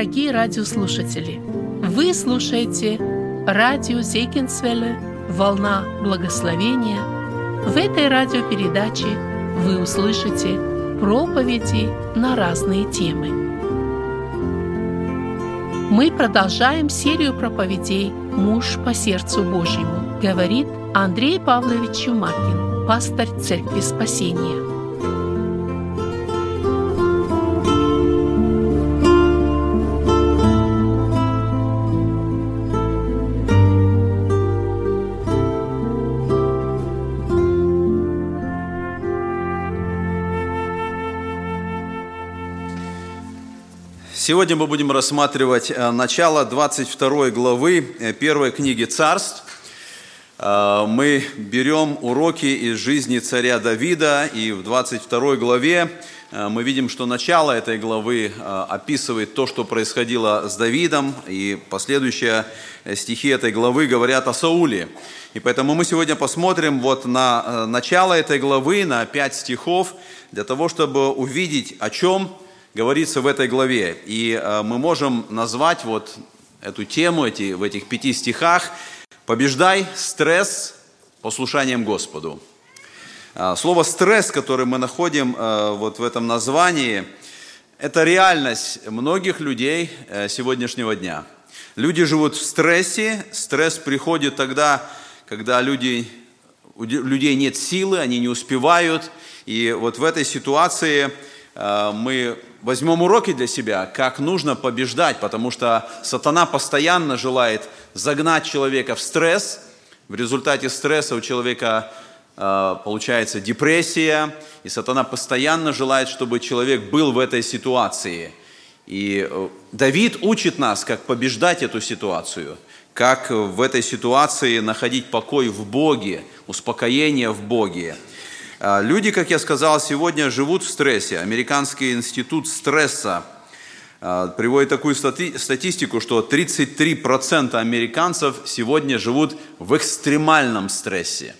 дорогие радиослушатели! Вы слушаете радио Зейкинсвелле «Волна благословения». В этой радиопередаче вы услышите проповеди на разные темы. Мы продолжаем серию проповедей «Муж по сердцу Божьему», говорит Андрей Павлович Чумакин, пастор Церкви Спасения. Сегодня мы будем рассматривать э, начало 22 главы э, первой книги царств. Э, мы берем уроки из жизни царя Давида, и в 22 главе мы видим, что начало этой главы описывает то, что происходило с Давидом, и последующие стихи этой главы говорят о Сауле. И поэтому мы сегодня посмотрим вот на начало этой главы, на пять стихов, для того, чтобы увидеть, о чем говорится в этой главе. И э, мы можем назвать вот эту тему эти, в этих пяти стихах «Побеждай стресс послушанием Господу». Э, слово «стресс», которое мы находим э, вот в этом названии, это реальность многих людей сегодняшнего дня. Люди живут в стрессе, стресс приходит тогда, когда люди, у людей нет силы, они не успевают, и вот в этой ситуации мы возьмем уроки для себя, как нужно побеждать, потому что сатана постоянно желает загнать человека в стресс. В результате стресса у человека э, получается депрессия, и сатана постоянно желает, чтобы человек был в этой ситуации. И э, Давид учит нас, как побеждать эту ситуацию, как в этой ситуации находить покой в Боге, успокоение в Боге. А, люди, как я сказал, сегодня живут в стрессе. Американский институт стресса а, приводит такую статистику, что 33% американцев сегодня живут в экстремальном стрессе.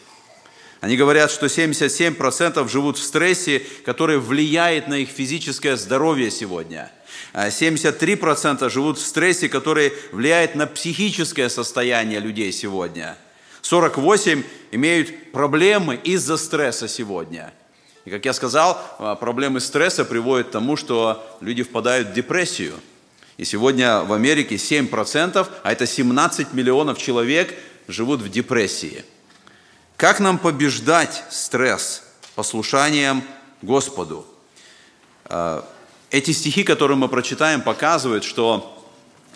Они говорят, что 77% живут в стрессе, который влияет на их физическое здоровье сегодня. 73% а живут в стрессе, который влияет на психическое состояние людей сегодня – 48 имеют проблемы из-за стресса сегодня. И, как я сказал, а, проблемы стресса приводят к тому, что люди впадают в депрессию. И сегодня в Америке 7%, а это 17 миллионов человек живут в депрессии. Как нам побеждать стресс послушанием Господу? А, эти стихи, которые мы прочитаем, показывают, что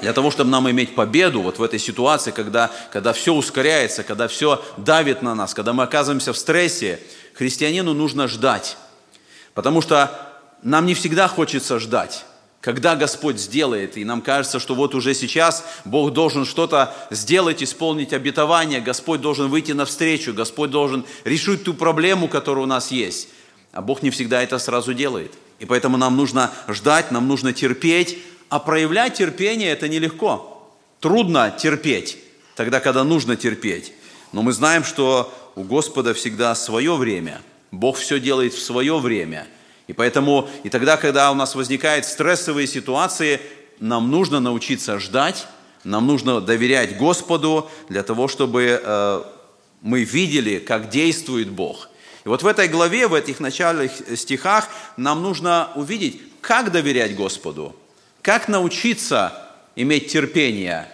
для того, чтобы нам иметь победу вот в этой ситуации, когда, когда все ускоряется, когда все давит на нас, когда мы оказываемся в стрессе, христианину нужно ждать. Потому что нам не всегда хочется ждать, когда Господь сделает. И нам кажется, что вот уже сейчас Бог должен что-то сделать, исполнить обетование, Господь должен выйти навстречу, Господь должен решить ту проблему, которая у нас есть. А Бог не всегда это сразу делает. И поэтому нам нужно ждать, нам нужно терпеть, а проявлять терпение это нелегко. Трудно терпеть, тогда, когда нужно терпеть. Но мы знаем, что у Господа всегда свое время. Бог все делает в свое время. И поэтому, и тогда, когда у нас возникают стрессовые ситуации, нам нужно научиться ждать, нам нужно доверять Господу для того, чтобы э, мы видели, как действует Бог. И вот в этой главе, в этих начальных стихах нам нужно увидеть, как доверять Господу. Как научиться иметь терпение?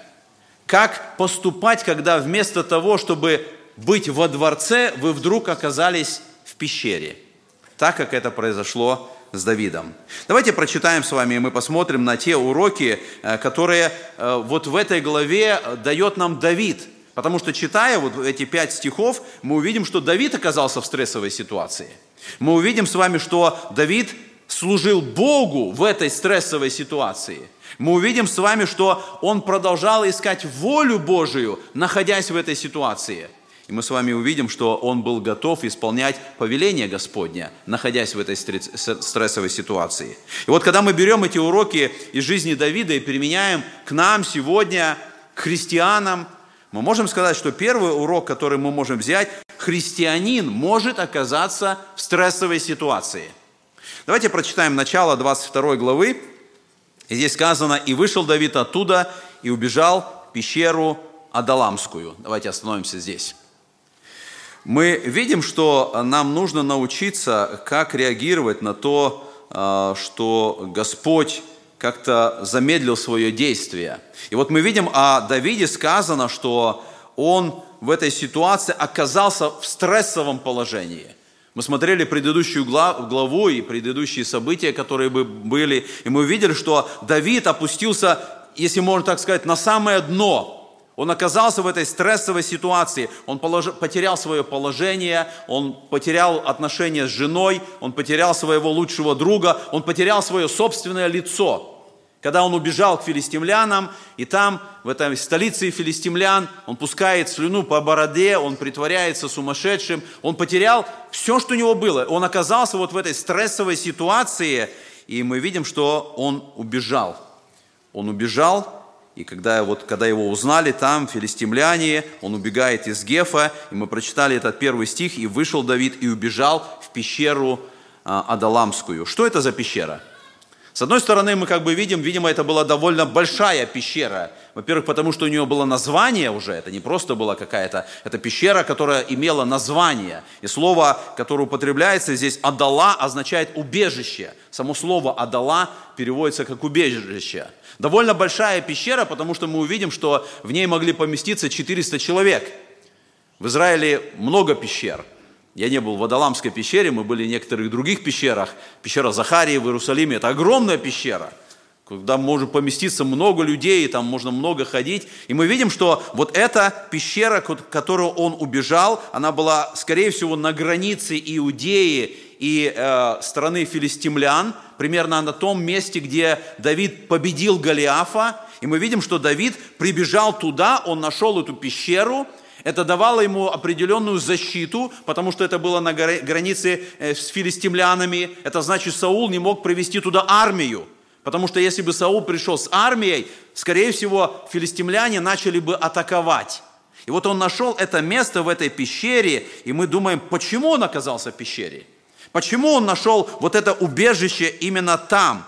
Как поступать, когда вместо того, чтобы быть во дворце, вы вдруг оказались в пещере? Так, как это произошло с Давидом. Давайте прочитаем с вами, и мы посмотрим на те уроки, э, которые э, вот в этой главе дает нам Давид. Потому что, читая вот эти пять стихов, мы увидим, что Давид оказался в стрессовой ситуации. Мы увидим с вами, что Давид служил Богу в этой стрессовой ситуации, мы увидим с вами, что он продолжал искать волю Божию, находясь в этой ситуации. И мы с вами увидим, что он был готов исполнять повеление Господня, находясь в этой стрессовой ситуации. И вот когда мы берем эти уроки из жизни Давида и применяем к нам сегодня, к христианам, мы можем сказать, что первый урок, который мы можем взять, христианин может оказаться в стрессовой ситуации – Давайте прочитаем начало 22 главы И здесь сказано, и вышел Давид оттуда, и убежал в пещеру Адаламскую. Давайте остановимся здесь. Мы видим, что нам нужно научиться, как реагировать на то, а, что Господь как-то замедлил свое действие. И вот мы видим о Давиде сказано, что он в этой ситуации оказался в стрессовом положении. Мы смотрели предыдущую главу и предыдущие события, которые бы были, и мы увидели, что Давид опустился, если можно так сказать, на самое дно. Он оказался в этой стрессовой ситуации. Он полож... потерял свое положение, он потерял отношения с женой, он потерял своего лучшего друга, он потерял свое собственное лицо. Когда он убежал к филистимлянам, и там, в этой столице филистимлян, он пускает слюну по бороде, он притворяется сумасшедшим, он потерял все, что у него было. Он оказался вот в этой стрессовой ситуации, и мы видим, что он убежал. Он убежал, и когда, вот, когда его узнали там, филистимляне, он убегает из Гефа, и мы прочитали этот первый стих, и вышел Давид и убежал в пещеру а, Адаламскую. Что это за пещера? С одной стороны, мы как бы видим, видимо, это была довольно большая пещера. Во-первых, потому что у нее было название уже, это не просто была какая-то, это пещера, которая имела название. И слово, которое употребляется здесь, «адала» означает «убежище». Само слово «адала» переводится как «убежище». Довольно большая пещера, потому что мы увидим, что в ней могли поместиться 400 человек. В Израиле много пещер – я не был в Адаламской пещере, мы были в некоторых других пещерах. Пещера Захарии в Иерусалиме – это огромная пещера, куда может поместиться много людей, там можно много ходить. И мы видим, что вот эта пещера, которую он убежал, она была, скорее всего, на границе Иудеи и э, страны филистимлян, примерно на том месте, где Давид победил Голиафа. И мы видим, что Давид прибежал туда, он нашел эту пещеру – это давало ему определенную защиту, потому что это было на границе э, с филистимлянами. Это значит, Саул не мог привести туда армию. Потому что если бы Саул пришел с армией, скорее всего, филистимляне начали бы атаковать. И вот он нашел это место в этой пещере, и мы думаем, почему он оказался в пещере? Почему он нашел вот это убежище именно там?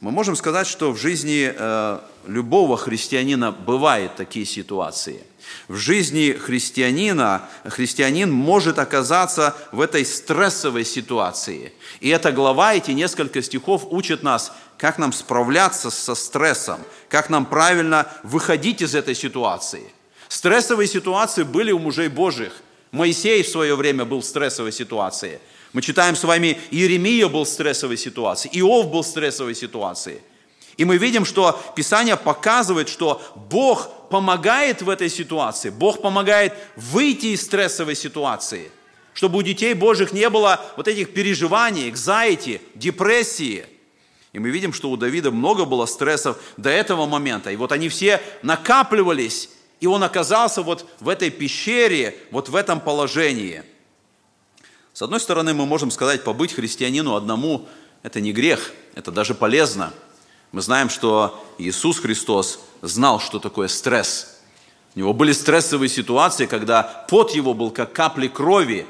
Мы можем сказать, что в жизни э, любого христианина бывают такие ситуации. В жизни христианина христианин может оказаться в этой стрессовой ситуации. И эта глава, эти несколько стихов учат нас, как нам справляться со стрессом, как нам правильно выходить из этой ситуации. Стрессовые ситуации были у мужей Божьих. Моисей в свое время был в стрессовой ситуации – мы читаем с вами, Иеремия был в стрессовой ситуации, Иов был в стрессовой ситуации. И мы видим, что Писание показывает, что Бог помогает в этой ситуации, Бог помогает выйти из стрессовой ситуации, чтобы у детей Божьих не было вот этих переживаний, экзайти, депрессии. И мы видим, что у Давида много было стрессов до этого момента. И вот они все накапливались, и он оказался вот в этой пещере, вот в этом положении – с одной стороны, мы можем сказать, побыть христианину одному – это не грех, это даже полезно. Мы знаем, что Иисус Христос знал, что такое стресс. У него были стрессовые ситуации, когда пот его был как капли крови,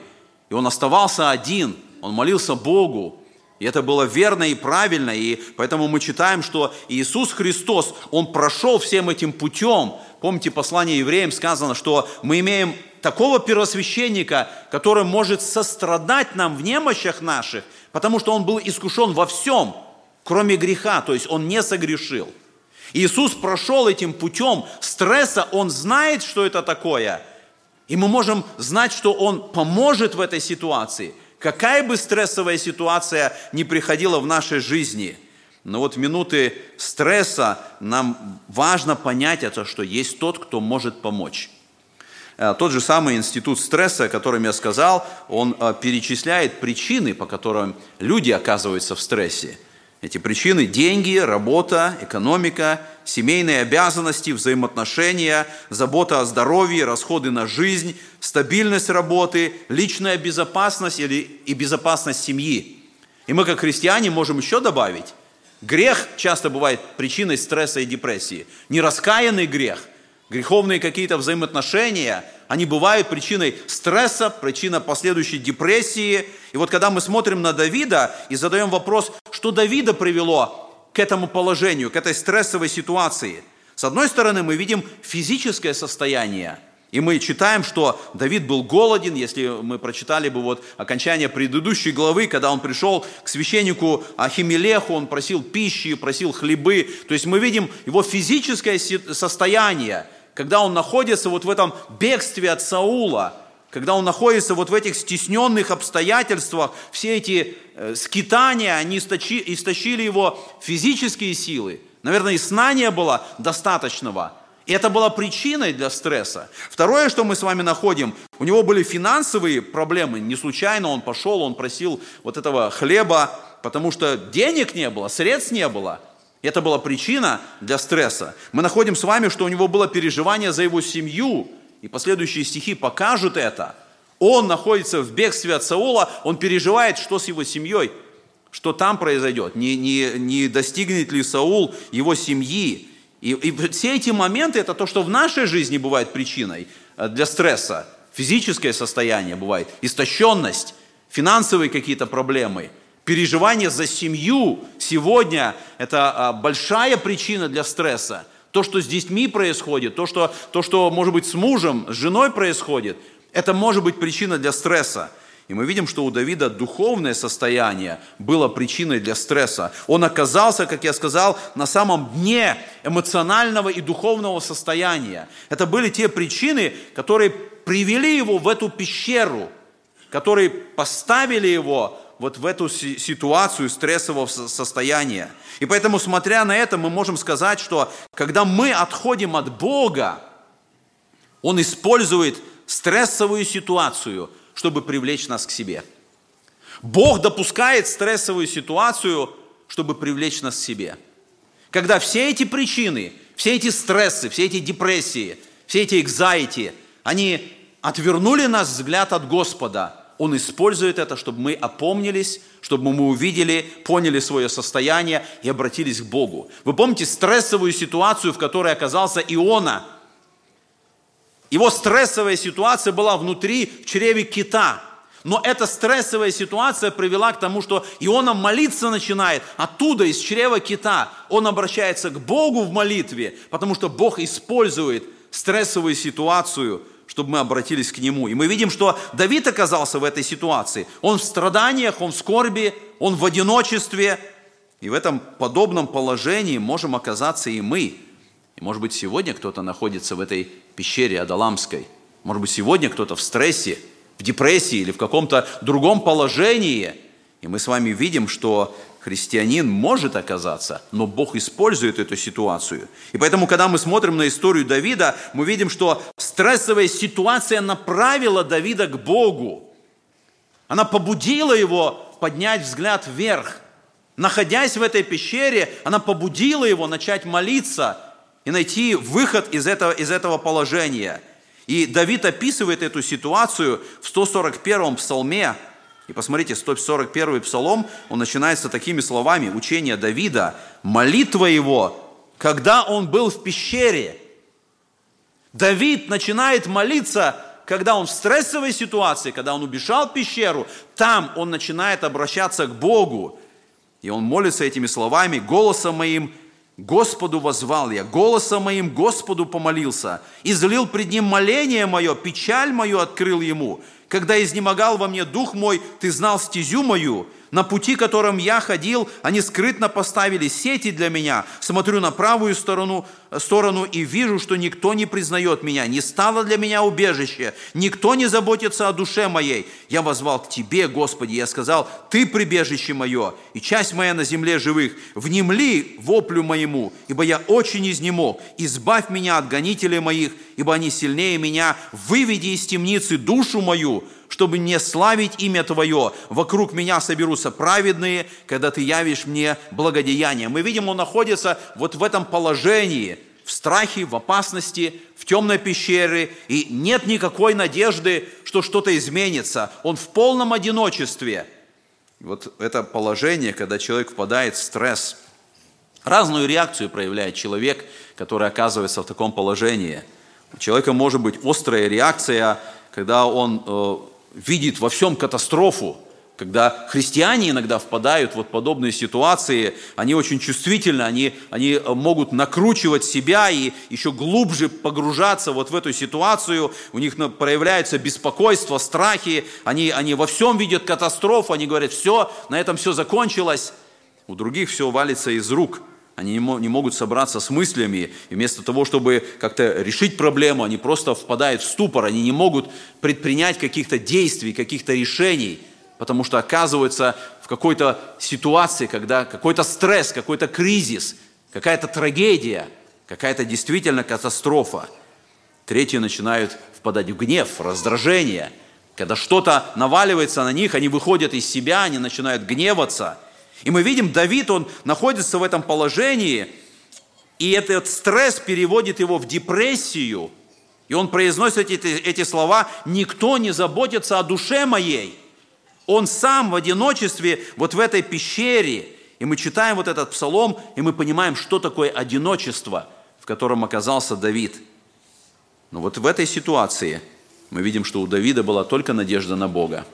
и он оставался один, он молился Богу, и это было верно и правильно, и поэтому мы читаем, что Иисус Христос, Он прошел всем этим путем. Помните, послание евреям сказано, что мы имеем такого первосвященника, который может сострадать нам в немощах наших, потому что он был искушен во всем, кроме греха, то есть он не согрешил. Иисус прошел этим путем стресса, он знает, что это такое. И мы можем знать, что он поможет в этой ситуации. Какая бы стрессовая ситуация ни приходила в нашей жизни – но вот в минуты стресса нам важно понять это, что есть тот, кто может помочь. Э, тот же самый институт стресса, о котором я сказал, он э, перечисляет причины, по которым люди оказываются в стрессе. Эти причины – деньги, работа, экономика, семейные обязанности, взаимоотношения, забота о здоровье, расходы на жизнь, стабильность работы, личная безопасность или и безопасность семьи. И мы, как христиане, можем еще добавить, грех часто бывает причиной стресса и депрессии. Нераскаянный грех – Греховные какие-то взаимоотношения, они бывают причиной стресса, причиной последующей депрессии. И вот когда мы смотрим на Давида и задаем вопрос, что Давида привело к этому положению, к этой стрессовой ситуации. С одной стороны, мы видим физическое состояние, и мы читаем, что Давид был голоден, если мы прочитали бы вот окончание предыдущей главы, когда он пришел к священнику Ахимелеху, он просил пищи, просил хлебы. То есть мы видим его физическое состояние, когда он находится вот в этом бегстве от Саула, когда он находится вот в этих стесненных обстоятельствах, все эти э, скитания, они истощили его физические силы. Наверное, и сна не было достаточного. И это была причиной для стресса. Второе, что мы с вами находим, у него были финансовые проблемы. Не случайно он пошел, он просил вот этого хлеба, потому что денег не было, средств не было. Это была причина для стресса. Мы находим с вами, что у него было переживание за его семью, и последующие стихи покажут это. Он находится в бегстве от Саула, он переживает, что с его семьей, что там произойдет, не, не, не достигнет ли Саул его семьи. И, и все эти моменты, это то, что в нашей жизни бывает причиной э, для стресса. Физическое состояние бывает, истощенность, финансовые какие-то проблемы – Переживание за семью сегодня – это а, большая причина для стресса. То, что с детьми происходит, то что, то, что, может быть, с мужем, с женой происходит, это может быть причина для стресса. И мы видим, что у Давида духовное состояние было причиной для стресса. Он оказался, как я сказал, на самом дне эмоционального и духовного состояния. Это были те причины, которые привели его в эту пещеру, которые поставили его вот в эту ситуацию стрессового состояния. И поэтому, смотря на это, мы можем сказать, что когда мы отходим от Бога, Он использует стрессовую ситуацию, чтобы привлечь нас к себе. Бог допускает стрессовую ситуацию, чтобы привлечь нас к себе. Когда все эти причины, все эти стрессы, все эти депрессии, все эти экзайти, они отвернули нас взгляд от Господа – он использует это, чтобы мы опомнились, чтобы мы увидели, поняли свое состояние и обратились к Богу. Вы помните стрессовую ситуацию, в которой оказался Иона? Его стрессовая ситуация была внутри, в чреве кита. Но эта стрессовая ситуация привела к тому, что Иона молиться начинает оттуда, из чрева кита. Он обращается к Богу в молитве, потому что Бог использует стрессовую ситуацию – чтобы мы обратились к Нему. И мы видим, что Давид оказался в этой ситуации. Он в страданиях, он в скорби, он в одиночестве. И в этом подобном положении можем оказаться и мы. И может быть сегодня кто-то находится в этой пещере Адаламской. Может быть сегодня кто-то в стрессе, в депрессии или в каком-то другом положении. И мы с вами видим, что христианин может оказаться, но Бог использует эту ситуацию. И поэтому, когда мы смотрим на историю Давида, мы видим, что стрессовая ситуация направила Давида к Богу. Она побудила его поднять взгляд вверх. Находясь в этой пещере, она побудила его начать молиться и найти выход из этого, из этого положения. И Давид описывает эту ситуацию в 141-м псалме, и посмотрите, 141 псалом, он начинается такими словами, учение Давида, молитва его, когда он был в пещере. Давид начинает молиться, когда он в стрессовой ситуации, когда он убежал в пещеру, там он начинает обращаться к Богу. И он молится этими словами, голосом моим Господу возвал я, голосом моим Господу помолился, излил пред ним моление мое, печаль мою открыл ему. Когда изнемогал во мне дух мой, ты знал стезю мою, на пути, которым я ходил, они скрытно поставили сети для меня. Смотрю на правую сторону, сторону и вижу, что никто не признает меня. Не стало для меня убежище. Никто не заботится о душе моей. Я возвал к Тебе, Господи. Я сказал, Ты прибежище мое и часть моя на земле живых. Внемли воплю моему, ибо я очень изнемог. Избавь меня от гонителей моих, ибо они сильнее меня. Выведи из темницы душу мою, чтобы не славить имя Твое. Вокруг меня соберутся праведные, когда Ты явишь мне благодеяние. Мы видим, он находится вот в этом положении, в страхе, в опасности, в темной пещере, и нет никакой надежды, что что-то изменится. Он в полном одиночестве. Вот это положение, когда человек впадает в стресс. Разную реакцию проявляет человек, который оказывается в таком положении. У человека может быть острая реакция, когда он э, видит во всем катастрофу, когда христиане иногда впадают в вот подобные ситуации, они очень чувствительны, они, они э, могут накручивать себя и еще глубже погружаться вот в эту ситуацию, у них проявляется беспокойство, страхи, они, они во всем видят катастрофу, они говорят, все, на этом все закончилось, у других все валится из рук – они не могут собраться с мыслями, и вместо того, чтобы как-то решить проблему, они просто впадают в ступор, они не могут предпринять каких-то действий, каких-то решений, потому что оказываются в какой-то ситуации, когда какой-то стресс, какой-то кризис, какая-то трагедия, какая-то действительно катастрофа. Третьи начинают впадать в гнев, раздражение. Когда что-то наваливается на них, они выходят из себя, они начинают гневаться – и мы видим, Давид, он находится в этом положении, и этот стресс переводит его в депрессию. И он произносит эти, эти слова, никто не заботится о душе моей. Он сам в одиночестве вот в этой пещере. И мы читаем вот этот псалом, и мы понимаем, что такое одиночество, в котором оказался Давид. Но вот в этой ситуации мы видим, что у Давида была только надежда на Бога.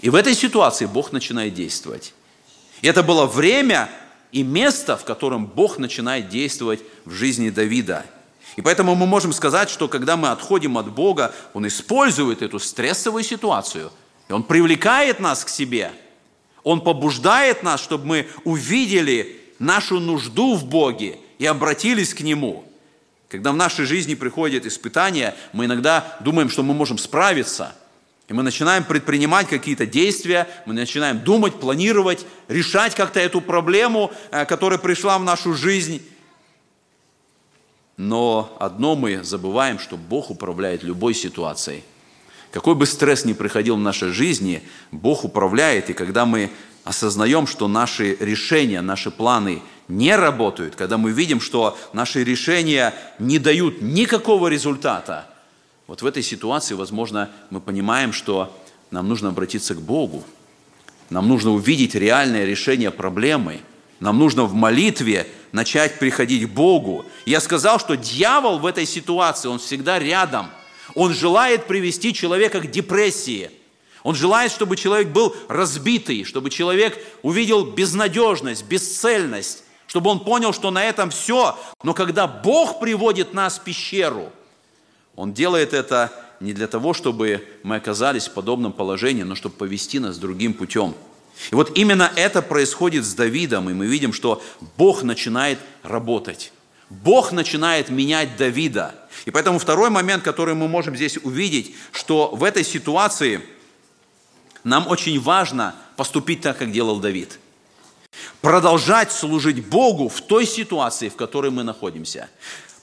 И в этой ситуации Бог начинает действовать. И это было время и место, в котором Бог начинает действовать в жизни Давида. И поэтому мы можем сказать, что когда мы отходим от Бога, Он использует эту стрессовую ситуацию, и Он привлекает нас к себе. Он побуждает нас, чтобы мы увидели нашу нужду в Боге и обратились к Нему. Когда в нашей жизни приходят испытания, мы иногда думаем, что мы можем справиться – и мы начинаем предпринимать какие-то действия, мы начинаем думать, планировать, решать как-то эту проблему, э, которая пришла в нашу жизнь. Но одно мы забываем, что Бог управляет любой ситуацией. Какой бы стресс ни приходил в нашей жизни, Бог управляет. И когда мы осознаем, что наши решения, наши планы не работают, когда мы видим, что наши решения не дают никакого результата – вот в этой ситуации, возможно, мы понимаем, что нам нужно обратиться к Богу, нам нужно увидеть реальное решение проблемы, нам нужно в молитве начать приходить к Богу. Я сказал, что дьявол в этой ситуации, он всегда рядом. Он желает привести человека к депрессии. Он желает, чтобы человек был разбитый, чтобы человек увидел безнадежность, бесцельность, чтобы он понял, что на этом все. Но когда Бог приводит нас в пещеру – он делает это не для того, чтобы мы оказались в подобном положении, но чтобы повести нас другим путем. И вот именно это происходит с Давидом, и мы видим, что Бог начинает работать. Бог начинает менять Давида. И поэтому второй момент, который мы можем здесь увидеть, что в этой ситуации нам очень важно поступить так, как делал Давид. Продолжать служить Богу в той ситуации, в которой мы находимся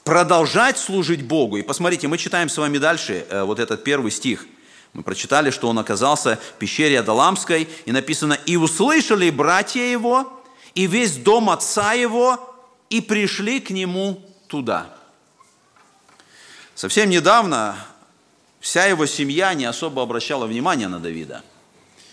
продолжать служить Богу. И посмотрите, мы читаем с вами дальше э, вот этот первый стих. Мы прочитали, что он оказался в пещере Адаламской, и написано, «И услышали братья его, и весь дом отца его, и пришли к нему туда». Совсем недавно вся его семья не особо обращала внимание на Давида.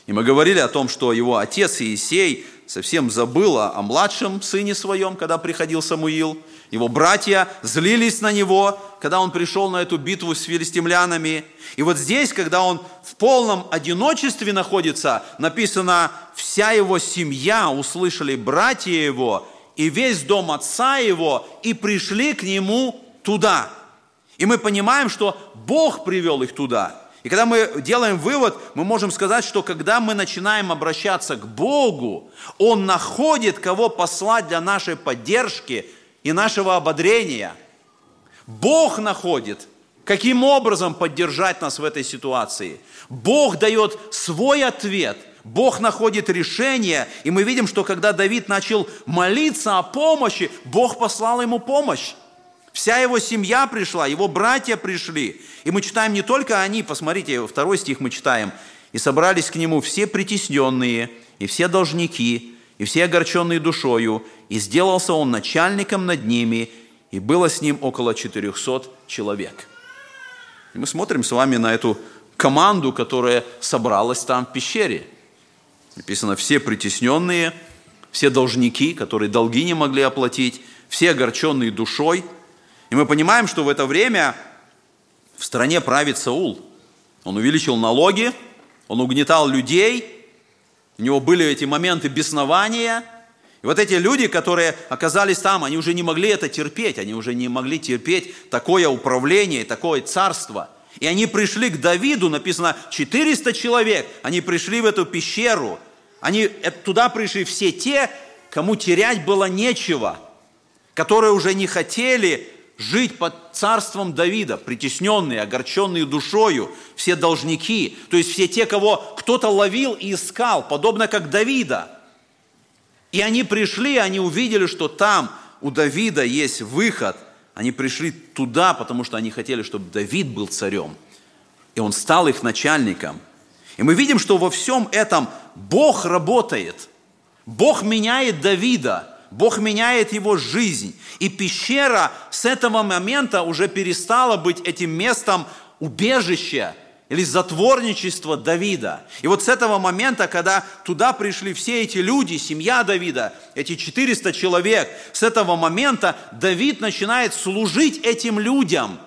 И мы говорили о том, что его отец Иисей совсем забыл о младшем сыне своем, когда приходил Самуил – его братья злились на него, когда он пришел на эту битву с филистимлянами. И вот здесь, когда он в полном одиночестве находится, написано, вся его семья услышали братья его и весь дом отца его и пришли к нему туда. И мы понимаем, что Бог привел их туда. И когда мы делаем вывод, мы можем сказать, что когда мы начинаем обращаться к Богу, Он находит, кого послать для нашей поддержки, и нашего ободрения. Бог находит, каким образом поддержать нас в этой ситуации. Бог дает свой ответ, Бог находит решение, и мы видим, что когда Давид начал молиться о помощи, Бог послал ему помощь. Вся его семья пришла, его братья пришли. И мы читаем не только они, посмотрите, второй стих мы читаем. «И собрались к нему все притесненные, и все должники, и все огорченные душою, и сделался он начальником над ними, и было с ним около 400 человек. И мы смотрим с вами на эту команду, которая собралась там в пещере. Написано, все притесненные, все должники, которые долги не могли оплатить, все огорченные душой. И мы понимаем, что в это время в стране правит Саул. Он увеличил налоги, он угнетал людей – У него были эти моменты беснования. И вот эти люди, которые оказались там, они уже не могли это терпеть, они уже не могли терпеть такое управление, такое царство. И они пришли к Давиду, написано 400 человек, они пришли в эту пещеру. Они туда пришли все те, кому терять было нечего, которые уже не хотели жить под царством Давида, притесненные, огорченные душою, все должники, то есть все те, кого кто-то ловил и искал, подобно как Давида. И они пришли, они увидели, что там у Давида есть выход. Они пришли туда, потому что они хотели, чтобы Давид был царем. И он стал их начальником. И мы видим, что во всем этом Бог работает. Бог меняет Давида – Бог меняет его жизнь. И пещера с этого момента уже перестала быть этим местом убежища или затворничества Давида. И вот с этого момента, когда туда пришли все эти люди, семья Давида, эти 400 человек, с этого момента Давид начинает служить этим людям.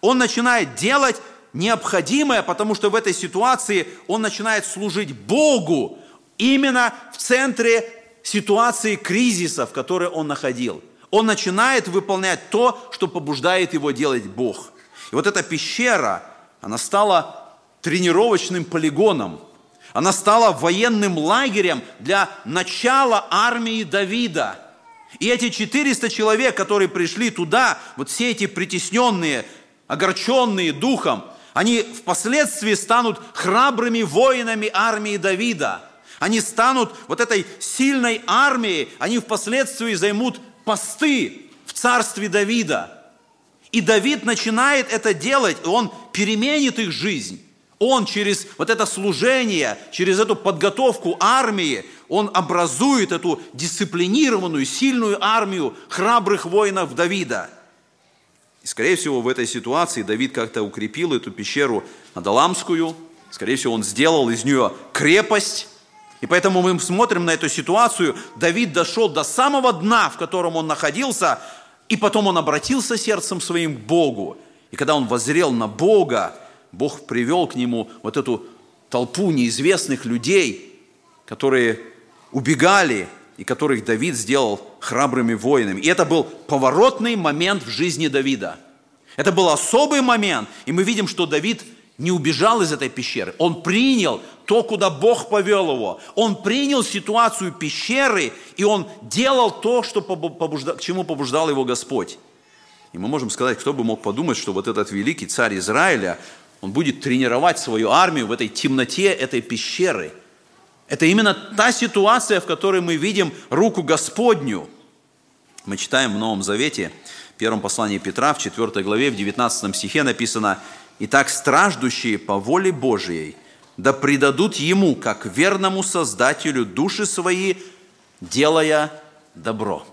Он начинает делать необходимое, потому что в этой ситуации он начинает служить Богу именно в центре ситуации кризиса, в которой он находил. Он начинает выполнять то, что побуждает его делать Бог. И вот эта пещера, она стала тренировочным полигоном. Она стала военным лагерем для начала армии Давида. И эти 400 человек, которые пришли туда, вот все эти притесненные, огорченные духом, они впоследствии станут храбрыми воинами армии Давида – они станут вот этой сильной армией, они впоследствии займут посты в царстве Давида. И Давид начинает это делать, и он переменит их жизнь. Он через вот это служение, через эту подготовку армии, он образует эту дисциплинированную, сильную армию храбрых воинов Давида. И, скорее всего, в этой ситуации Давид как-то укрепил эту пещеру Адаламскую. Скорее всего, он сделал из нее крепость, и поэтому мы смотрим на эту ситуацию. Давид дошел до самого дна, в котором он находился, и потом он обратился сердцем своим к Богу. И когда он возрел на Бога, Бог привел к нему вот эту толпу неизвестных людей, которые убегали, и которых Давид сделал храбрыми воинами. И это был поворотный момент в жизни Давида. Это был особый момент, и мы видим, что Давид не убежал из этой пещеры. Он принял то, куда Бог повел его. Он принял ситуацию пещеры, и он делал то, что побужда... к чему побуждал его Господь. И мы можем сказать, кто бы мог подумать, что вот этот великий царь Израиля, он будет тренировать свою армию в этой темноте этой пещеры. Это именно та ситуация, в которой мы видим руку Господню. Мы читаем в Новом Завете, в первом послании Петра, в 4 главе, в 19 стихе написано – Итак, страждущие по воле Божией, да предадут Ему, как верному Создателю, души свои, делая добро.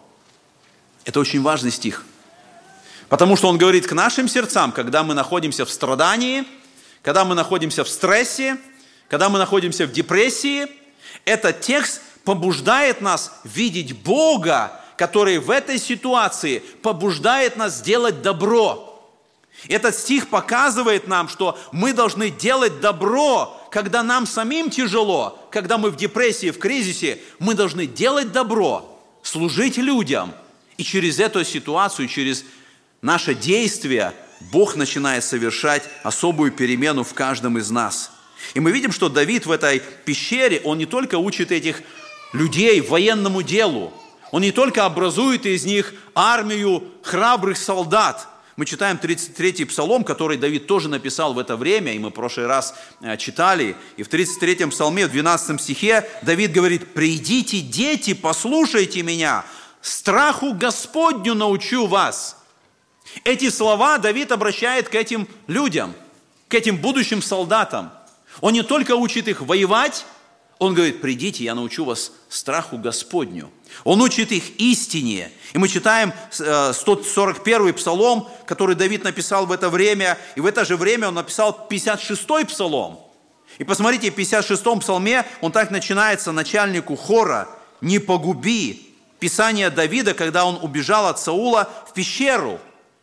Это очень важный стих. Потому что он говорит к нашим сердцам, когда мы находимся в страдании, когда мы находимся в стрессе, когда мы находимся в депрессии, этот текст побуждает нас видеть Бога, который в этой ситуации побуждает нас делать добро – этот стих показывает нам, что мы должны делать добро, когда нам самим тяжело, когда мы в депрессии, в кризисе, мы должны делать добро, служить людям. И через эту ситуацию, через наше действие Бог начинает совершать особую перемену в каждом из нас. И мы видим, что Давид в этой пещере, он не только учит этих людей военному делу, он не только образует из них армию храбрых солдат – мы читаем 33-й псалом, который Давид тоже написал в это время, и мы в прошлый раз э, читали. И в 33-м псалме, в 12 стихе, Давид говорит, «Придите, дети, послушайте меня, страху Господню научу вас». Эти слова Давид обращает к этим людям, к этим будущим солдатам. Он не только учит их воевать, он говорит, придите, я научу вас страху Господню. Он учит их истине. И мы читаем 141 э, псалом, который Давид написал в это время, и в это же время он написал 56 псалом. И посмотрите, в 56 псалме он так начинается начальнику хора «Не погуби». Писание Давида, когда он убежал от Саула в пещеру.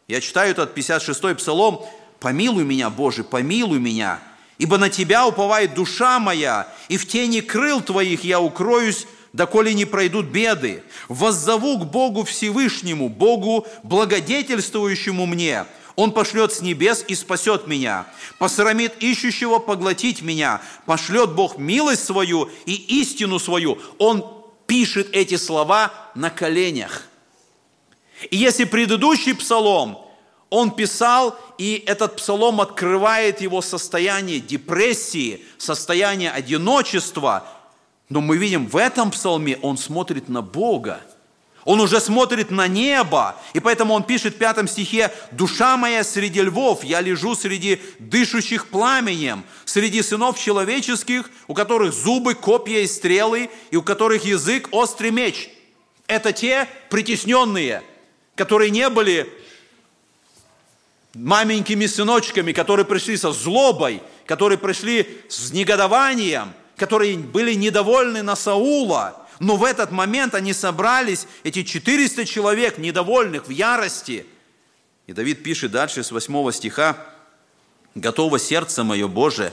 Я читаю этот 56 псалом «Помилуй меня, Боже, помилуй меня, Ибо на Тебя уповает душа моя, и в тени крыл Твоих я укроюсь, доколе не пройдут беды. Воззову к Богу Всевышнему, Богу благодетельствующему мне. Он пошлет с небес и спасет меня. Посрамит ищущего поглотить меня. Пошлет Бог милость свою и истину свою. Он пишет эти слова на коленях. И если предыдущий псалом, он писал, и этот псалом открывает его состояние депрессии, состояние одиночества, но мы видим, в этом псалме он смотрит на Бога. Он уже смотрит на небо, и поэтому он пишет в пятом стихе, «Душа моя среди львов, я лежу среди дышащих пламенем, среди сынов человеческих, у которых зубы, копья и стрелы, и у которых язык острый меч». Это те притесненные, которые не были маменькими сыночками, которые пришли со злобой, которые пришли с негодованием, которые были недовольны на Саула, но в этот момент они собрались, эти 400 человек, недовольных в ярости. И Давид пишет дальше с 8 стиха, «Готово сердце мое, Боже,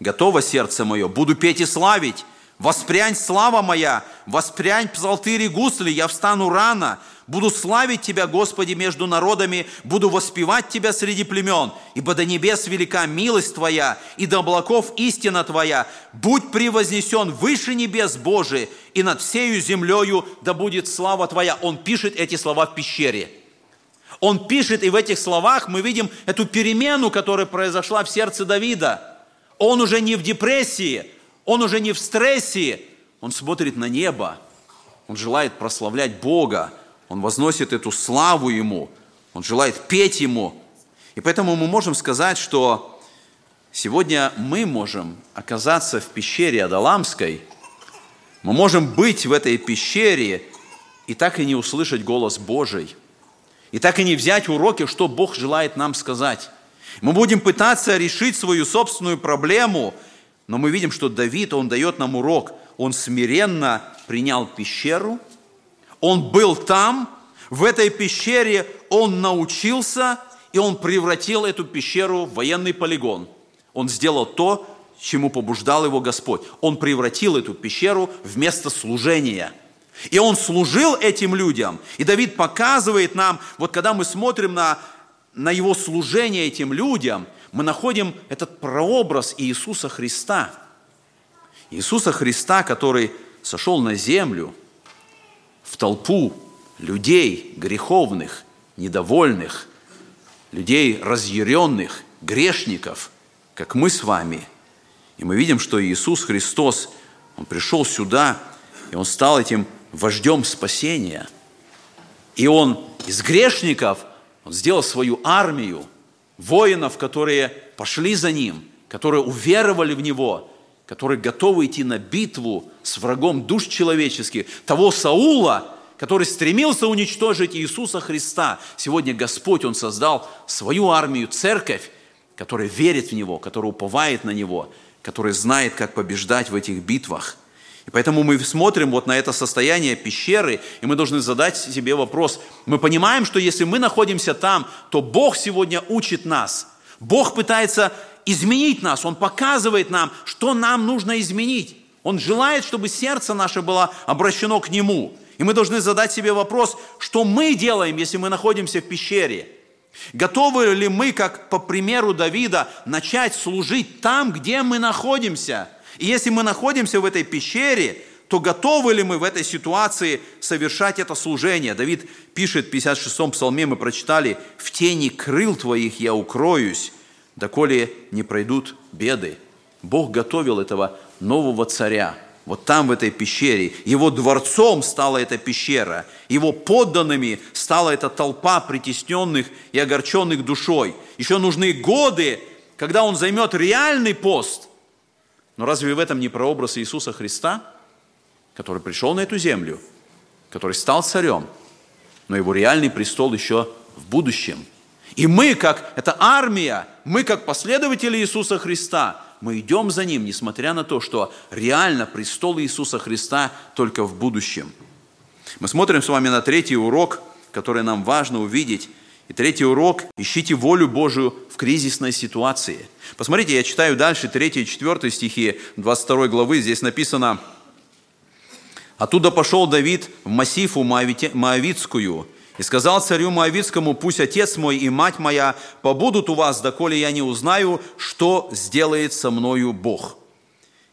готово сердце мое, буду петь и славить, Воспрянь, слава моя, воспрянь псалтыри гусли, я встану рано, буду славить Тебя, Господи, между народами, буду воспевать Тебя среди племен, ибо до небес велика милость Твоя, и до облаков истина Твоя. Будь превознесен выше небес Божий, и над всею землею да будет слава Твоя. Он пишет эти слова в пещере. Он пишет, и в этих словах мы видим эту перемену, которая произошла в сердце Давида. Он уже не в депрессии, он уже не в стрессе, он смотрит на небо, он желает прославлять Бога, он возносит эту славу Ему, он желает петь Ему. И поэтому мы можем сказать, что сегодня мы можем оказаться в пещере Адаламской, мы можем быть в этой пещере и так и не услышать голос Божий, и так и не взять уроки, что Бог желает нам сказать. Мы будем пытаться решить свою собственную проблему – но мы видим, что Давид, он дает нам урок. Он смиренно принял пещеру, он был там, в этой пещере он научился, и он превратил эту пещеру в военный полигон. Он сделал то, чему побуждал его Господь. Он превратил эту пещеру в место служения. И он служил этим людям. И Давид показывает нам, вот когда мы смотрим на, на его служение этим людям – мы находим этот прообраз Иисуса Христа. Иисуса Христа, который сошел на землю в толпу людей греховных, недовольных, людей разъяренных, грешников, как мы с вами. И мы видим, что Иисус Христос, Он пришел сюда, и Он стал этим вождем спасения. И Он из грешников, Он сделал свою армию, воинов, которые пошли за ним, которые уверовали в него, которые готовы идти на битву с врагом душ человеческих, того Саула, который стремился уничтожить Иисуса Христа. Сегодня Господь, Он создал свою армию, церковь, которая верит в Него, которая уповает на Него, которая знает, как побеждать в этих битвах – и поэтому мы смотрим вот на это состояние пещеры, и мы должны задать себе вопрос. Мы понимаем, что если мы находимся там, то Бог сегодня учит нас. Бог пытается изменить нас, Он показывает нам, что нам нужно изменить. Он желает, чтобы сердце наше было обращено к Нему. И мы должны задать себе вопрос, что мы делаем, если мы находимся в пещере. Готовы ли мы, как по примеру Давида, начать служить там, где мы находимся – и если мы находимся в этой пещере, то готовы ли мы в этой ситуации совершать это служение? Давид пишет в 56-м псалме, мы прочитали, «В тени крыл твоих я укроюсь, доколе не пройдут беды». Бог готовил этого нового царя, вот там, в этой пещере. Его дворцом стала эта пещера, его подданными стала эта толпа притесненных и огорченных душой. Еще нужны годы, когда он займет реальный пост – но разве в этом не прообраз Иисуса Христа, который пришел на эту землю, который стал царем, но его реальный престол еще в будущем. И мы, как эта армия, мы, как последователи Иисуса Христа, мы идем за Ним, несмотря на то, что реально престол Иисуса Христа только в будущем. Мы смотрим с вами на третий урок, который нам важно увидеть. И третий урок – ищите волю Божию в кризисной ситуации. Посмотрите, я читаю дальше 3 и 4 стихи 22 главы. Здесь написано, «Оттуда пошел Давид в массифу Моавицкую, и сказал царю Моавицкому, пусть отец мой и мать моя побудут у вас, доколе я не узнаю, что сделает со мною Бог».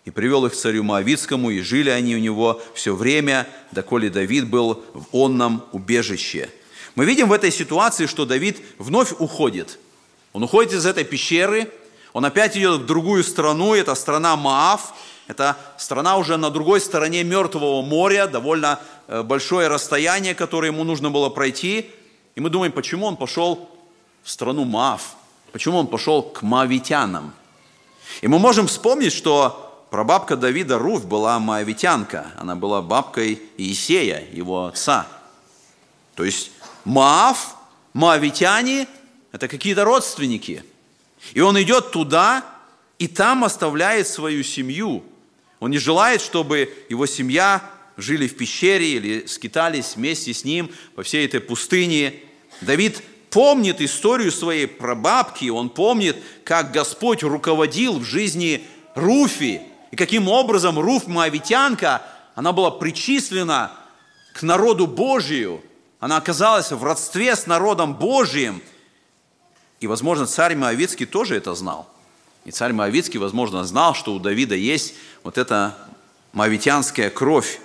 И привел их к царю Моавицкому, и жили они у него все время, доколе Давид был в онном убежище. Мы видим в этой ситуации, что Давид вновь уходит. Он уходит из этой пещеры, он опять идет в другую страну, это страна Маав, это страна уже на другой стороне Мертвого моря, довольно большое расстояние, которое ему нужно было пройти. И мы думаем, почему он пошел в страну Маав, почему он пошел к маавитянам. И мы можем вспомнить, что прабабка Давида Руф была маавитянка, она была бабкой Иисея, его отца. То есть Маав, маавитяне – это какие-то родственники. И он идет туда, и там оставляет свою семью. Он не желает, чтобы его семья жили в пещере или скитались вместе с ним по всей этой пустыне. Давид помнит историю своей прабабки, он помнит, как Господь руководил в жизни Руфи, и каким образом Руф Моавитянка, она была причислена к народу Божию, она оказалась в родстве с народом Божиим. И, возможно, царь Моавицкий тоже это знал. И царь Моавицкий, возможно, знал, что у Давида есть вот эта моавитянская кровь.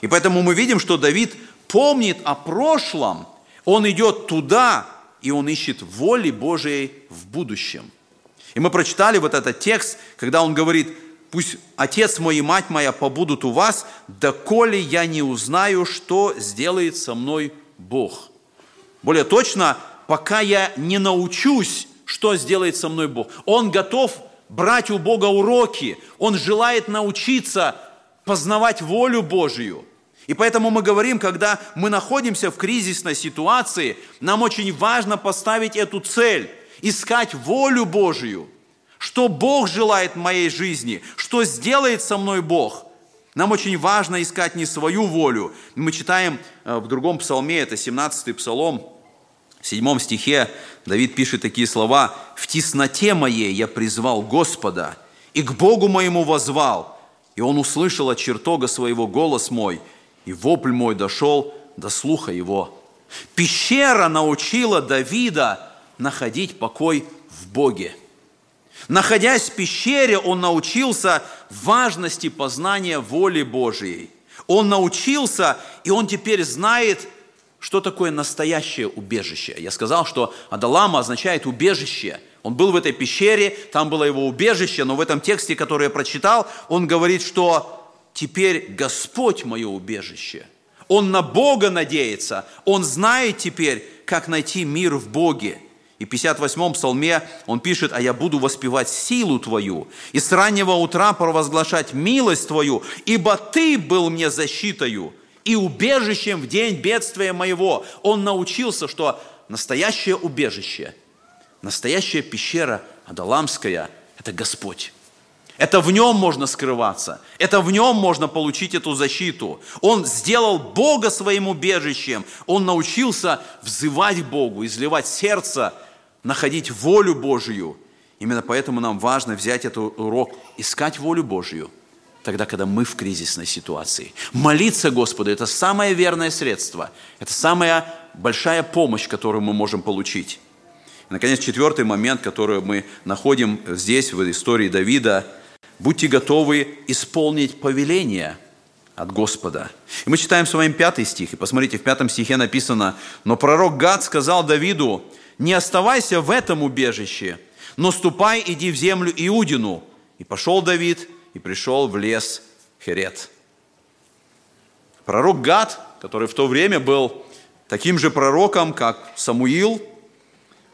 И поэтому мы видим, что Давид помнит о прошлом, он идет туда, и он ищет воли Божией в будущем. И мы прочитали вот этот текст, когда он говорит, пусть отец мой и мать моя побудут у вас, доколе я не узнаю, что сделает со мной Бог. Более точно, пока я не научусь, что сделает со мной Бог. Он готов брать у Бога уроки, он желает научиться познавать волю Божию. И поэтому мы говорим, когда мы находимся в кризисной ситуации, нам очень важно поставить эту цель, искать волю Божию – что Бог желает в моей жизни, что сделает со мной Бог. Нам очень важно искать не свою волю. Мы читаем э, в другом псалме, это 17-й псалом, в 7 стихе Давид пишет такие слова. «В тесноте моей я призвал Господа, и к Богу моему возвал, и Он услышал от чертога своего голос мой, и вопль мой дошел до слуха его». Пещера научила Давида находить покой в Боге. Находясь в пещере, он научился важности познания воли Божией. Он научился, и он теперь знает, что такое настоящее убежище. Я сказал, что Адалама означает убежище. Он был в этой пещере, там было его убежище, но в этом тексте, который я прочитал, он говорит, что теперь Господь мое убежище. Он на Бога надеется, он знает теперь, как найти мир в Боге. И в 58-м псалме он пишет, «А я буду воспевать силу Твою, и с раннего утра провозглашать милость Твою, ибо Ты был мне защитою и убежищем в день бедствия моего». Он научился, что настоящее убежище, настоящая пещера Адаламская – это Господь. Это в нем можно скрываться. Это в нем можно получить эту защиту. Он сделал Бога своим убежищем. Он научился взывать Богу, изливать сердце находить волю Божию. Именно поэтому нам важно взять этот урок, искать волю Божию, тогда, когда мы в кризисной ситуации. Молиться Господу – это самое верное средство, это самая большая помощь, которую мы можем получить. И, наконец, четвертый момент, который мы находим здесь, в истории Давида – будьте готовы исполнить повеление от Господа. И мы читаем с вами пятый стих, и посмотрите, в пятом стихе написано, «Но пророк Гад сказал Давиду, не оставайся в этом убежище, но ступай, иди в землю Иудину. И пошел Давид, и пришел в лес Херет. Пророк Гад, который в то время был таким же пророком, как Самуил,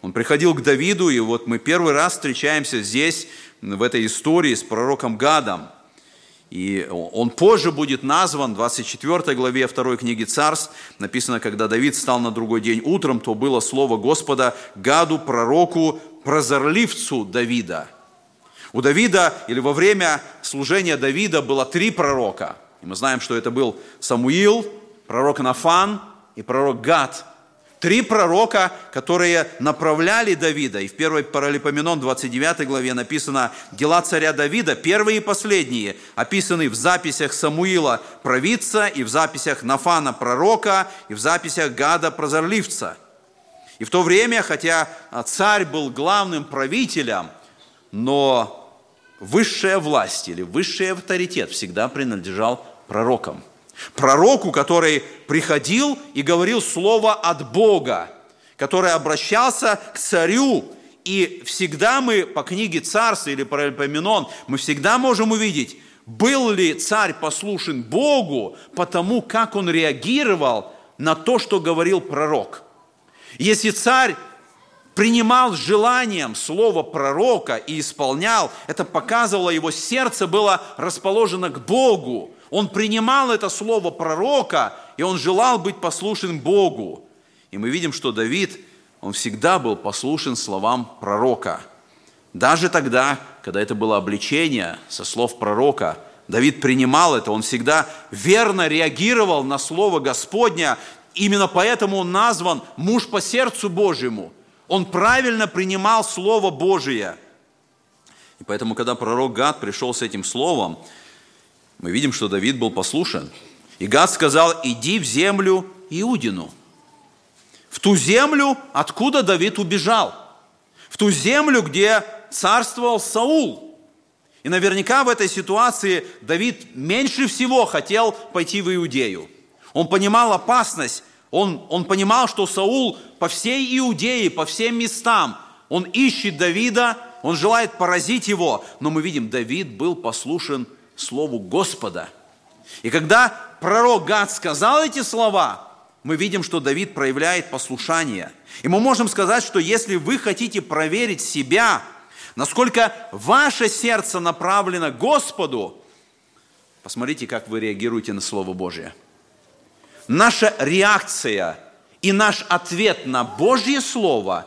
он приходил к Давиду, и вот мы первый раз встречаемся здесь, в этой истории с пророком Гадом. И он позже будет назван, в 24 главе 2 книги Царств, написано, когда Давид стал на другой день утром, то было слово Господа Гаду, пророку, прозорливцу Давида. У Давида, или во время служения Давида было три пророка. И мы знаем, что это был Самуил, пророк Нафан и пророк Гад. Три пророка, которые направляли Давида. И в 1 Паралипоменон 29 главе написано «Дела царя Давида, первые и последние, описаны в записях Самуила, провидца, и в записях Нафана, пророка, и в записях Гада, прозорливца». И в то время, хотя царь был главным правителем, но высшая власть или высший авторитет всегда принадлежал пророкам. Пророку, который приходил и говорил слово от Бога, который обращался к царю. И всегда мы по книге Царства или по Паралипоменон, мы всегда можем увидеть, был ли царь послушен Богу потому, как он реагировал на то, что говорил пророк. Если царь принимал с желанием слово пророка и исполнял, это показывало, его сердце было расположено к Богу. Он принимал это слово пророка, и он желал быть послушен Богу. И мы видим, что Давид, он всегда был послушен словам пророка. Даже тогда, когда это было обличение со слов пророка, Давид принимал это, он всегда верно реагировал на слово Господня, именно поэтому он назван муж по сердцу Божьему – он правильно принимал Слово Божие. И поэтому, когда пророк Гад пришел с этим словом, мы видим, что Давид был послушен. И Гад сказал, иди в землю Иудину. В ту землю, откуда Давид убежал. В ту землю, где царствовал Саул. И наверняка в этой ситуации Давид меньше всего хотел пойти в Иудею. Он понимал опасность он, он понимал, что Саул по всей Иудее, по всем местам, он ищет Давида, он желает поразить его. Но мы видим, Давид был послушен Слову Господа. И когда пророк Гад сказал эти слова, мы видим, что Давид проявляет послушание. И мы можем сказать, что если вы хотите проверить себя, насколько ваше сердце направлено Господу, посмотрите, как вы реагируете на Слово Божие – наша реакция и наш ответ на Божье Слово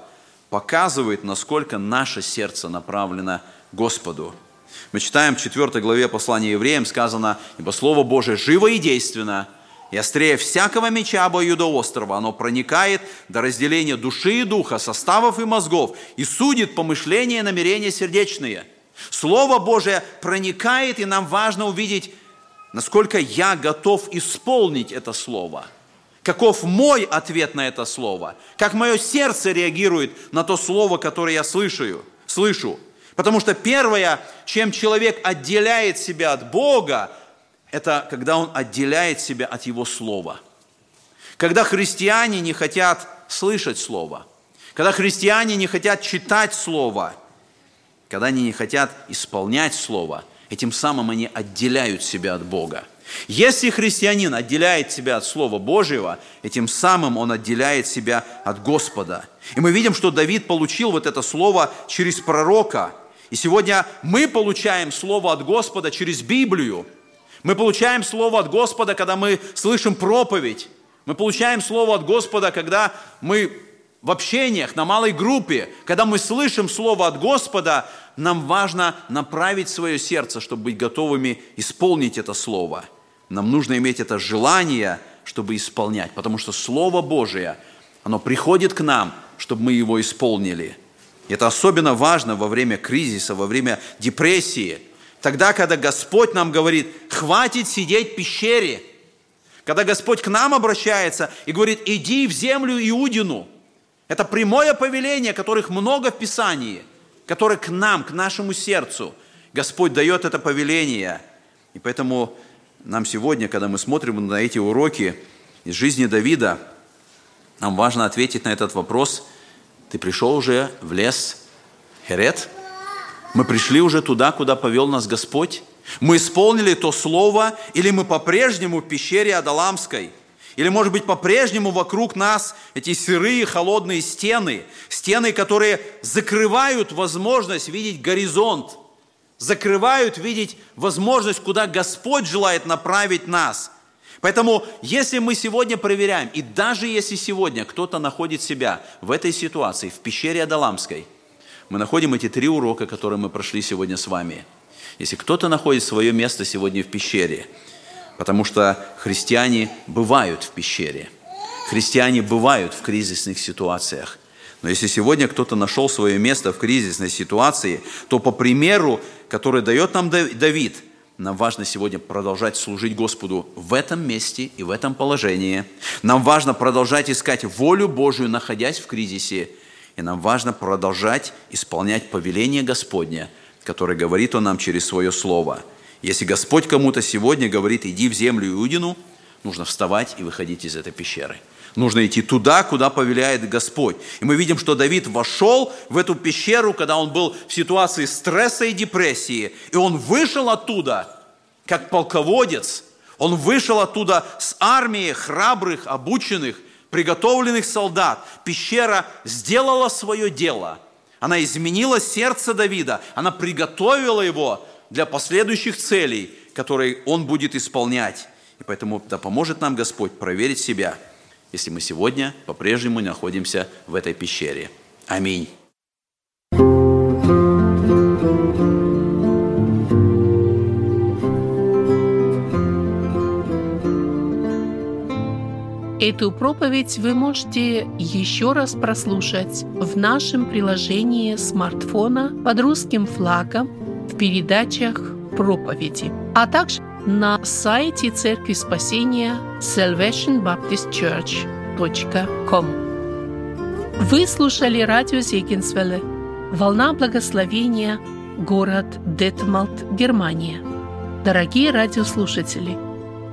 показывает, насколько наше сердце направлено Господу. Мы читаем в 4 главе послания евреям, сказано, «Ибо Слово Божие живо и действенно, и острее всякого меча обоюдоострого, оно проникает до разделения души и духа, составов и мозгов, и судит помышления и намерения сердечные». Слово Божие проникает, и нам важно увидеть насколько я готов исполнить это слово, каков мой ответ на это слово, как мое сердце реагирует на то слово, которое я слышу. слышу. Потому что первое, чем человек отделяет себя от Бога, это когда он отделяет себя от Его Слова. Когда христиане не хотят слышать Слово, когда христиане не хотят читать Слово, когда они не хотят исполнять Слово – Этим самым они отделяют себя от Бога. Если христианин отделяет себя от Слова Божьего, этим самым он отделяет себя от Господа. И мы видим, что Давид получил вот это слово через пророка. И сегодня мы получаем слово от Господа через Библию. Мы получаем слово от Господа, когда мы слышим проповедь. Мы получаем слово от Господа, когда мы в общениях, на малой группе, когда мы слышим слово от Господа, нам важно направить свое сердце, чтобы быть готовыми исполнить это слово. Нам нужно иметь это желание, чтобы исполнять, потому что Слово Божие, оно приходит к нам, чтобы мы его исполнили. Это особенно важно во время кризиса, во время депрессии. Тогда, когда Господь нам говорит, хватит сидеть в пещере. Когда Господь к нам обращается и говорит, иди в землю Иудину. Это прямое повеление, которых много в Писании – который к нам, к нашему сердцу. Господь дает это повеление. И поэтому нам сегодня, когда мы смотрим на эти уроки из жизни Давида, нам важно ответить на этот вопрос. Ты пришел уже в лес Херет? Мы пришли уже туда, куда повел нас Господь? Мы исполнили то слово, или мы по-прежнему в пещере Адаламской – или, может быть, по-прежнему вокруг нас эти сырые, холодные стены, стены, которые закрывают возможность видеть горизонт, закрывают видеть возможность, куда Господь желает направить нас. Поэтому, если мы сегодня проверяем, и даже если сегодня кто-то находит себя в этой ситуации, в пещере Адаламской, мы находим эти три урока, которые мы прошли сегодня с вами. Если кто-то находит свое место сегодня в пещере – потому что христиане бывают в пещере. Христиане бывают в кризисных ситуациях. Но если сегодня кто-то нашел свое место в кризисной ситуации, то по примеру, который дает нам Давид, нам важно сегодня продолжать служить Господу в этом месте и в этом положении. Нам важно продолжать искать волю Божию, находясь в кризисе. И нам важно продолжать исполнять повеление Господня, которое говорит Он нам через свое Слово. Если Господь кому-то сегодня говорит, иди в землю Иудину, нужно вставать и выходить из этой пещеры. Нужно идти туда, куда повеляет Господь. И мы видим, что Давид вошел в эту пещеру, когда он был в ситуации стресса и депрессии. И он вышел оттуда, как полководец. Он вышел оттуда с армией храбрых, обученных, приготовленных солдат. Пещера сделала свое дело. Она изменила сердце Давида. Она приготовила его для последующих целей, которые он будет исполнять. И поэтому да поможет нам Господь проверить себя, если мы сегодня по-прежнему находимся в этой пещере. Аминь. Эту проповедь вы можете еще раз прослушать в нашем приложении смартфона под русским флагом в передачах проповеди, а также на сайте Церкви Спасения salvationbaptistchurch.com. Вы слушали радио Зегенсвелле «Волна благословения», город Детмалт, Германия. Дорогие радиослушатели,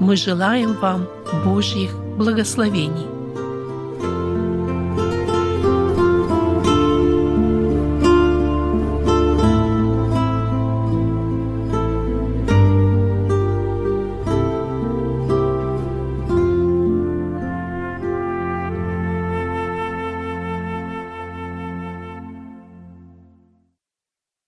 мы желаем вам Божьих благословений.